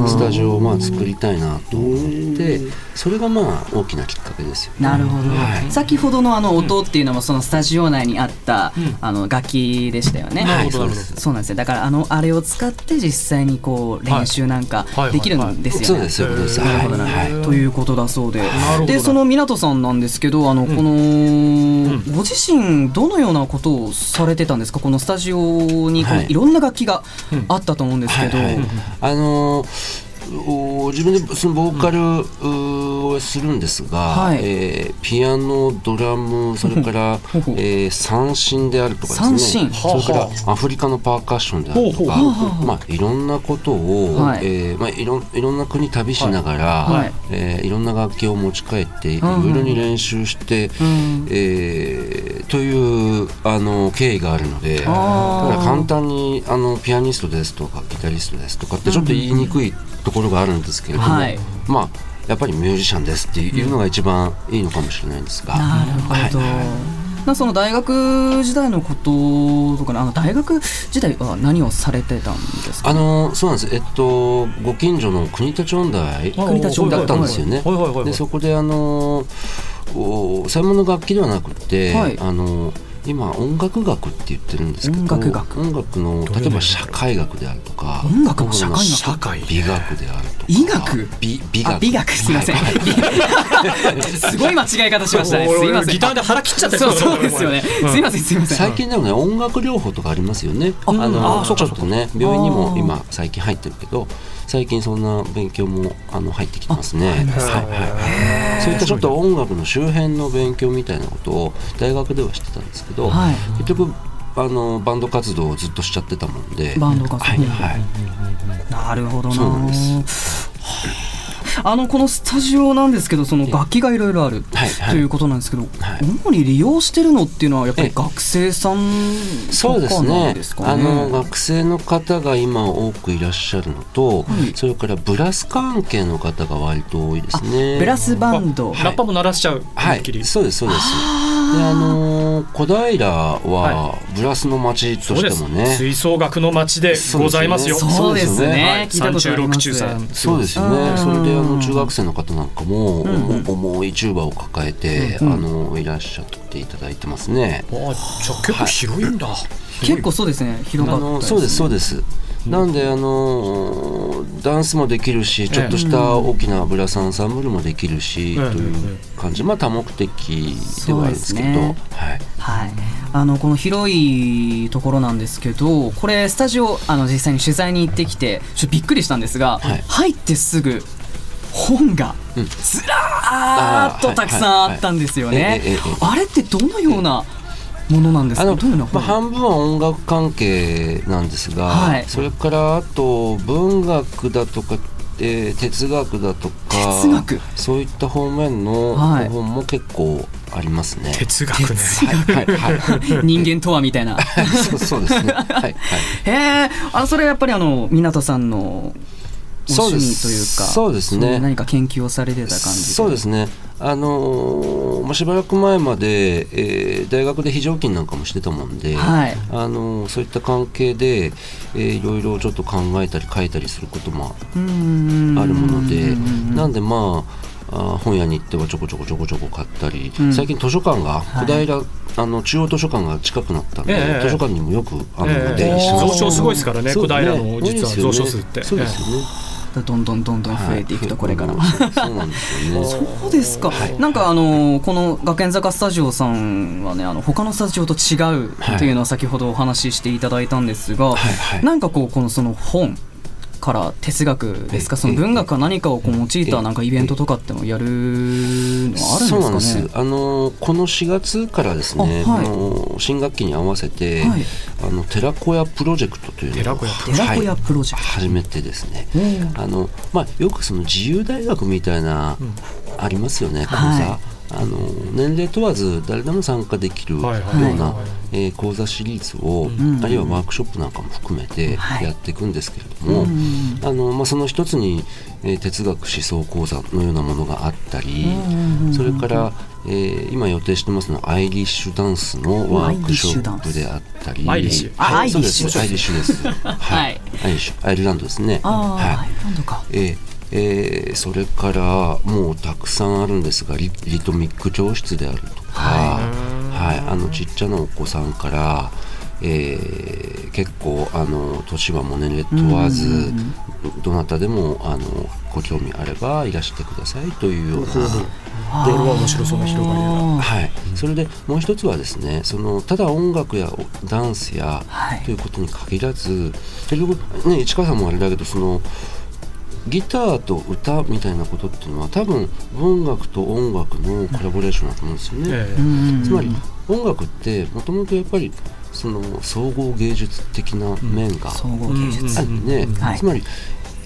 な、スタジオをまあ作りたいなと思ってそれがまあ大きなきっかけですよ、ね、なるほど、はい、先ほどのあの音っていうのもそのスタジオ内にあった、あの楽器でしたよね、はい、そうなんですよ。だからあのあれを使って実際にこう練習なんかできるんですよね、そうですそうですなるほどなるほどということだそうで。でその湊さんなんですけどあの、この、ご自身どのようなことをされてたんですか？このスタジオにこう、い、ろんな楽器があったと思うんですけど。あのー自分でそのボーカルをするんですが、はい、えー、ピアノドラムそれから、えー、三振であるとかですね。それからアフリカのパーカッションであるとかまあ、いろんなことを、はい。えーまあ、いろいろんな国旅しながら、はい。えー、いろんな楽器を持ち帰っていろいろに練習して、うん、えー、というあの経緯があるのでだから簡単にあのピアニストですとかギタリストですとかってちょっと言いにくいところがあるんですけれども、はい、まあやっぱりミュージシャンですっていうのが一番いいのかもしれないんですが。なるほど、はい。なその大学時代のこととか、ね、あの大学時代は何をされてたんですか、あのそうなんです、えっと、ご近所の国立音大だったんですよね。でそこであの専門の楽器ではなくて、はい、あの今音楽学って言ってるんですけど音楽学。音楽の例えば社会学であるとか音楽の社会学？美学であるとか。医学？美美学。美学。すみません、すごい間違い方しましたね。すいません。ギターで腹切っちゃってそうそうですよね、すいませんすいません。最近でもね音楽療法とかありますよね。あのちょっとね病院にも今最近入ってるけど最近そんな勉強もあの入ってきてますね。はいはい、そういったちょっと音楽の周辺の勉強みたいなことを大学ではしてたんですけど、はい、結局あのバンド活動をずっとしちゃってたもんで。バンド活動。はい、はい、なるほどな。そうなんです。あのこのスタジオなんですけどその楽器がいろいろある、ということなんですけど、はい、主に利用してるのっていうのはやっぱり学生さんそうですね、ね、あの学生の方が今多くいらっしゃるのと、はい、それからブラス関係の方が割と多いですね。ブラスバンド、ラッパも鳴らしちゃうはい。そうですそうです。であの小平はブラスの町としてもね、吹奏楽の町でございますよ。そうですね。三中六中さんそうですよね。それであの中学生の方なんかも、重いチューバーを抱えて、あのいらっしゃっていただいてますね。あじゃ結構広いんだ、結構そうですね。広がったそうですそうです。なんであのダンスもできるしちょっとした大きなブラスアンサンブルもできるし、という感じ。まあ多目的ではあるんですけど、ね、はい、はい、あのこの広いところなんですけどこれスタジオあの実際に取材に行ってきてちょっとびっくりしたんですが、はい、入ってすぐ本がずらーっとたくさんあったんですよね。あれってどのようなものなんですか？あの、まあ、半分は音楽関係なんですが、はい、それからあと文学だとかえー、哲学だとかそういった方面の本も結構ありますね。哲学ね。はいはいはい、人間とはみたいな。そうそうですね。はいはい。へえ、あそれやっぱりあの湊さんの趣味というかそうですね。何か研究をされてた感じそうですね。あのー、しばらく前まで、えー、大学で非常勤なんかもしてたもんで、はい、あのー、そういった関係で、えー、いろいろちょっと考えたり書いたりすることもあるものでなんでまああ本屋に行ってはちょこちょこちょこちょこ買ったり、うん、最近図書館が小平、はい、あの中央図書館が近くなったので、えー、図書館にもよくあるので、えー、増床すごいですからね小平の実は増床数って。そうですよね、どんどんどんどん増えていくとこれから、そうなんですよね。そうですか、はい、なんかあのこの学園坂スタジオさんはねあの他のスタジオと違うっていうのは先ほどお話ししていただいたんですが、はいはい、なんかこうこのその本から哲学ですか、その文学か何かをこう用いたなんかイベントとかってもやるのはあるんですかね？そうなんです。あのこの4月からですね、はい、あの新学期に合わせて、はい、あの寺子屋プロジェクトというのを寺子屋プロジェクト、始めてですね、あのまあよくその自由大学みたいな、うん、ありますよね講座。はいあの年齢問わず誰でも参加できるような、え講座シリーズを、あるいはワークショップなんかも含めてやっていくんですけれども、あのまあ、その一つに、え哲学思想講座のようなものがあったり、それから、えー、今予定してますのはアイリッシュダンスのワークショップであったり。アイリッシュ、はい、そうですアイリッシュです、はい、アイリッシュ。アイルランドですね。はい、アイルランドか、えーえー、それからもうたくさんあるんですがリリトミック教室であるとか、はい、はい、あのちっちゃなお子さんから、えー、結構あの年はも年齢問わず、どなたでもあのご興味あればいらしてくださいというような。これは面白そう。な広がりはい、それでもう一つはですねそのただ音楽やダンスや、ということに限らず結局ね市川さんもあれだけどそのギターと歌みたいなことっていうのは多分音楽と音楽のコラボレーションだと思うんですよね。つまり音楽ってもともとやっぱりその総合芸術的な面があるね、つまり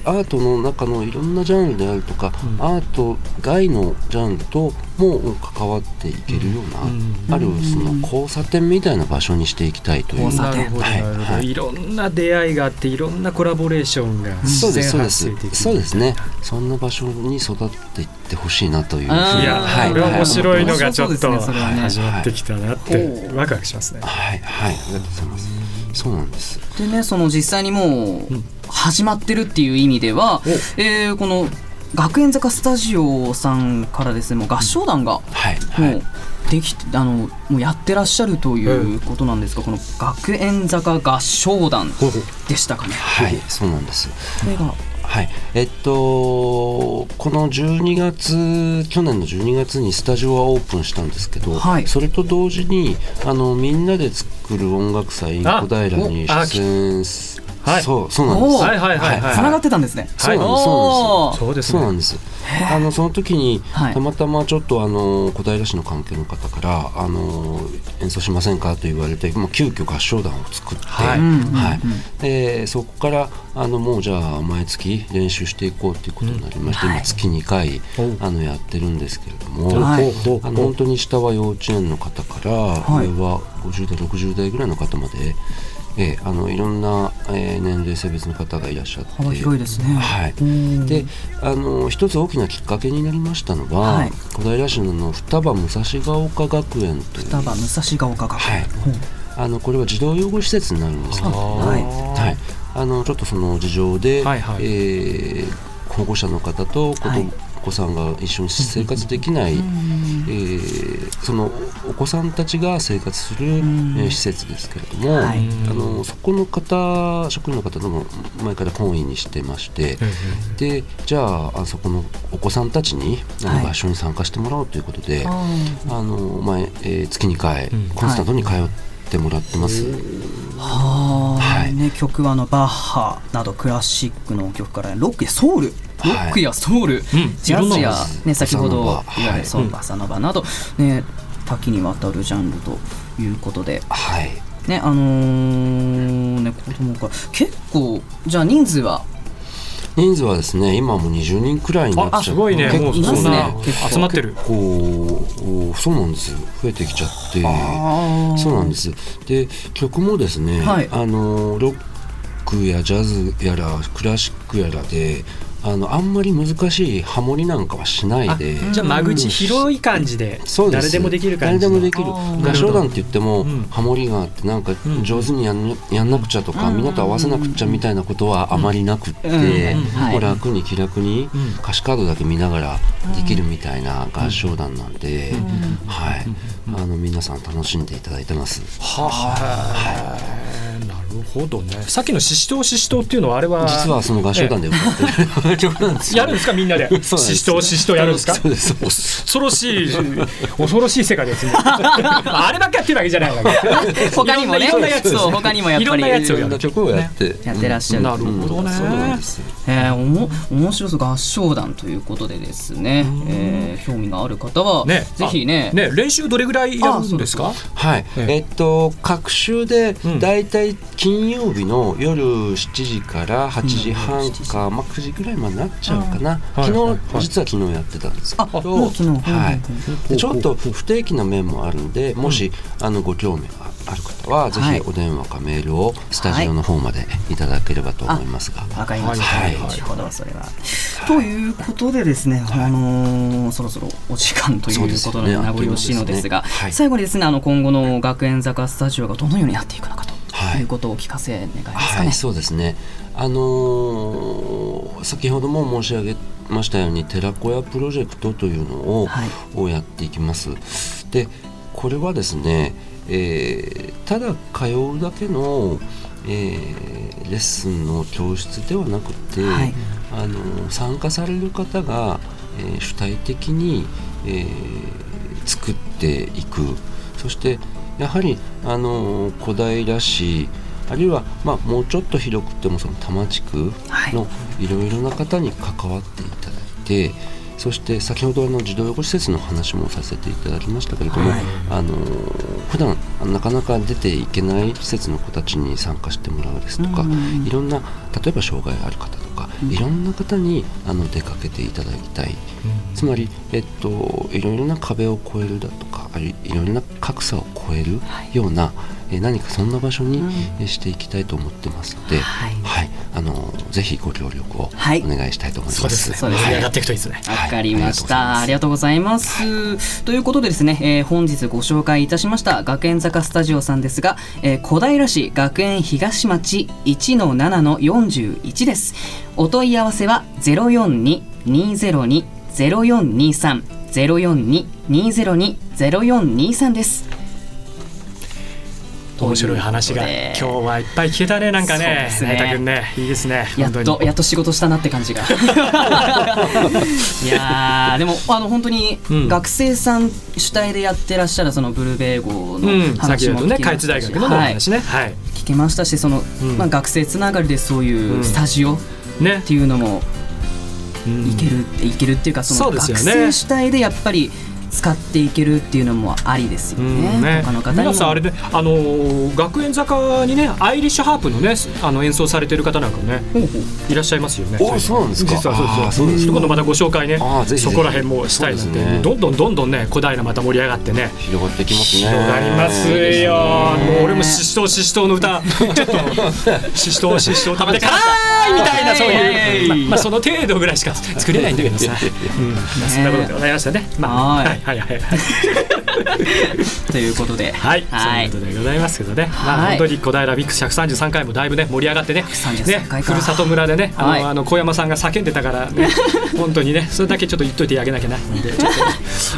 アートの中のいろんなジャンルであるとか、うん、アート外のジャンルとも関わっていけるような、うん、あるその交差点みたいな場所にしていきたいというなるほど、はい、い。ろんな出会いがあっていろんなコラボレーションがそうですそうです。そうですね。そんな場所に育っていってほしいなといういや、はい、これ面白いのがちょっと、始まってきたなってワクワクしますね。はいはい。ありがとうございますそうなんですでねその実際にもう、始まってるっていう意味では、えー、この学園坂スタジオさんからですねもう合唱団がもうできてあのもうやってらっしゃるということなんですが、この学園坂合唱団でしたかね。はい、そうなんです。これがはい。えっとこの12月去年の12月にスタジオはオープンしたんですけど、はい、それと同時にあのみんなで作る音楽祭小平に出演はい、そうそうなんです。はいはいはいはい。繋がってたんですね。そうなんです。そうです。そうなんです。あのその時にたまたまちょっとあの小平市の関係の方からあの演奏しませんかと言われて、まあ急遽合唱団を作って、はい。はい。でそこからあのもうじゃあ毎月練習していこうということになりまして、今月2回あのやってるんですけれども、あの本当に下は幼稚園の方から上は50代60代ぐらいの方まで。えー、あのいろんな、えー、年齢性別の方がいらっしゃって。幅広いですね、はい、であの一つ大きなきっかけになりましたのは、はい、小平市の双葉武蔵ヶ丘学園という。双葉武蔵ヶ丘学園、はい、あのこれは児童養護施設になるんですけど、はい。はい、あのちょっとその事情で、はいはい、えー、保護者の方と子供、はい子さんが一緒に生活できない、えー、そのお子さんたちが生活する、えー、施設ですけれども、はい、あのそこの方職員の方とも前から懇意にしてまして、でじゃああそこのお子さんたちにあの合唱に参加してもらおうということで、はい、あの前、えー、月2回コンスタントに通ってもらってます。ははい、ね、曲はあのバッハなどクラシックの曲からロックやソウル。ロックやソウル、はい、ジャズや、ね、先ほどいわゆるソンバサノバなど、ね、多岐にわたるジャンルということで。はい。ねあのー、ね子供か結構じゃあ人数は人数はですね今も20人くらいになっちゃって。すごいね。もうそんな集まってる。こうそうなんです増えてきちゃって。そうなんですで曲もですね、はい、あのロックやジャズやらクラシックやらであのあんまり難しいハモリなんかはしないで。じゃあ間口広い感じで誰でもできる感じ誰でもできる。合唱団って言っても、ハモリがあってなんか上手にやんやんなくちゃとか、みんなと合わせなくちゃみたいなことはあまりなくって、もう楽に気楽に歌詞カードだけ見ながらできるみたいな合唱団なんで、はい。あの皆さん楽しんでいただいてます。はあ、はいるほどね。さっきのししとうししとうっていうのはあれは実はその合唱団で歌ってる。曲なんですやるんですかみんなで？ししとうししとうやるんですか？そうです恐ろしい恐ろしい世界ですね。あればっかやってるわけじゃないわけ。他にもね。いろんなやつを他にもやっぱりいろんなやつをやる。曲をやって。やってらっしゃる。なるほどね。そうなんですえおも面白そう合唱団ということでですね。え興味がある方はぜひね。ね練習どれぐらいやるんですか？はい。えっと各週でだいたい金曜日の夜7時から8時半か、まあ、9時ぐらいまでなっちゃうかな、昨日、実は昨日やってたんですけど、はい、ちょっと不定期な面もあるんでもし、あのご興味がある方はぜひお電話かメールをスタジオの方までいただければと思いますが。わ、かりました。はい、後ほどそれは。ということでですね、あのそろそろお時間ということの名残惜しいのですが、最後にですねあの今後の学園坂スタジオがどのようになっていくのかと。はい、いうことをお聞かせ願いますか、ね、はい、そうですね。あのー、先ほども申し上げましたように寺子屋プロジェクトというのをはい、をやっていきます。でこれはですね、えー、ただ通うだけの、えー、レッスンの教室ではなくて、はい、あの参加される方が、えー、主体的に、えー、作っていく。そしてやはりあの小平市あるいは、まあ、もうちょっと広くてもその多摩地区のい。ろいろな方に関わっていただいて、はい、そして先ほどあの児童養護施設の話もさせていただきましたけれども、はい、あの普段なかなか出ていけない施設の子たちに参加してもらうですとか、いろんな例えば障害ある方とか、いろんな方にあの出かけていただきたい、つまり、えっと、いろいろな壁を越えるだとかあるいろいろな格差を超えるような、はいえ何かそんな場所に、していきたいと思ってますので、はい、はい、あのぜひご協力をお願いしたいと思います。はい、そうですね。はい、上がっていくといいですね。わかりました。ありがとうございます。ということでですね、えー、本日ご紹介いたしました学園坂スタジオさんですが、えー、小平市学園東町1の7の41です。お問い合わせはゼロ四二二ゼロ二ゼロ四二三ゼロ四二二ゼロ二ゼロ四二三です。面白い話が今日はいっぱい聞けたねなんかね成田君ね。いいですねやっとやっと仕事したなって感じが。いやでもあの本当に学生さん主体でやってらっしゃるそのブルーベイ号の話も聞きましたし、うん、ね開津大学の話ね、はい、聞けましたしその、まあ、学生つながりでそういうスタジオっていうのも、いけるいけるっていうかその学生主体でやっぱり使っていけるっていうのもありですよね。ね他の方皆さんあれねあの学園坂にねアイリッシュハープのねあの演奏されてる方なんかもねいらっしゃいますよね。おそうなんですか。実はそうです。今度またご紹介ねそこら辺もしたいなんて、どんどんどんどんね小平また盛り上がってね広がってきますね。広がりますよ。もう俺もししとうししとうの歌 ちょっとししとうししとう食べてから みたいなそういうまあその程度ぐらいしか作れないんだけどさ。そんなことでございましたね。まあはい。はいはいはい。ということで。はい、はい、そういうことでございますけどね、まあ本当に小平ビックス133回もだいぶね盛り上がってね。ねふるさと村でねあの、あの小山さんが叫んでたからね。本当にねそれだけちょっと言っといてあげなきゃなってちょっ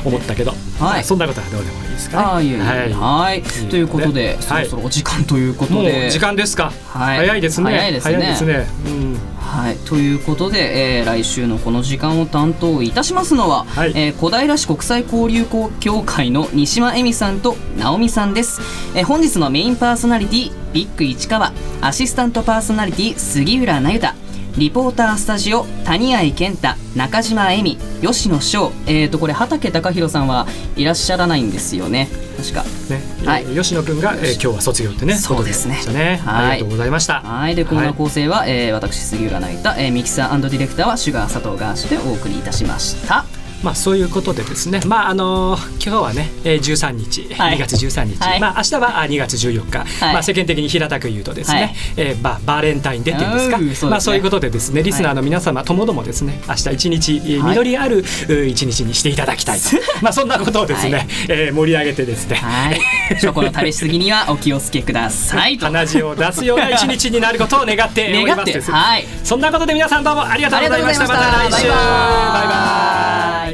と 思ったけど、はい、そんなことはどうでもいいですか、ね、はい、はい。ということで、そろそろお時間 ということで。時間ですか、はい、早いですね。早いですね。ですね、うんはい、ということで、えー、来週のこの時間を担当いたしますのは、はい、えー、小平市国際交流協会の西間恵美さんと直美さんです、えー、本日のメインパーソナリティビッグ市川。アシスタントパーソナリティ杉浦那由太。リポータースタジオ谷合健太。中島恵美。吉野翔。えーとこれ畠隆弘さんはいらっしゃらないんですよね確か。ね、はい、吉野君が、えー、今日は卒業ってねそうですね。ね、はい、ありがとうございました。はい。でコーナー構成は、はい、えー、私杉浦成田、えー、ミキサーディレクターはシュガー佐藤ガーシュでお送りいたしましたまあ、そういうことでですね、まああの今日はね、えー、13日、はい、2月13日、はい、まあ明日は2月14日、はい、まあ世間的に平たく言うとですね、はい、えー、ババレンタインデーっていうんですか、ね、まあそういうことでですね、リスナーの皆様ともどもですね、明日一日実りある一日にしていただきたいと、まあそんなことをですね、はい、えー、盛り上げてですね、はい、チョコの食べ過ぎにはお気をつけください鼻血を出すような一日になることを願っております。はい、そんなことで皆さんどうもありがとうございました。また。来週。バイバイ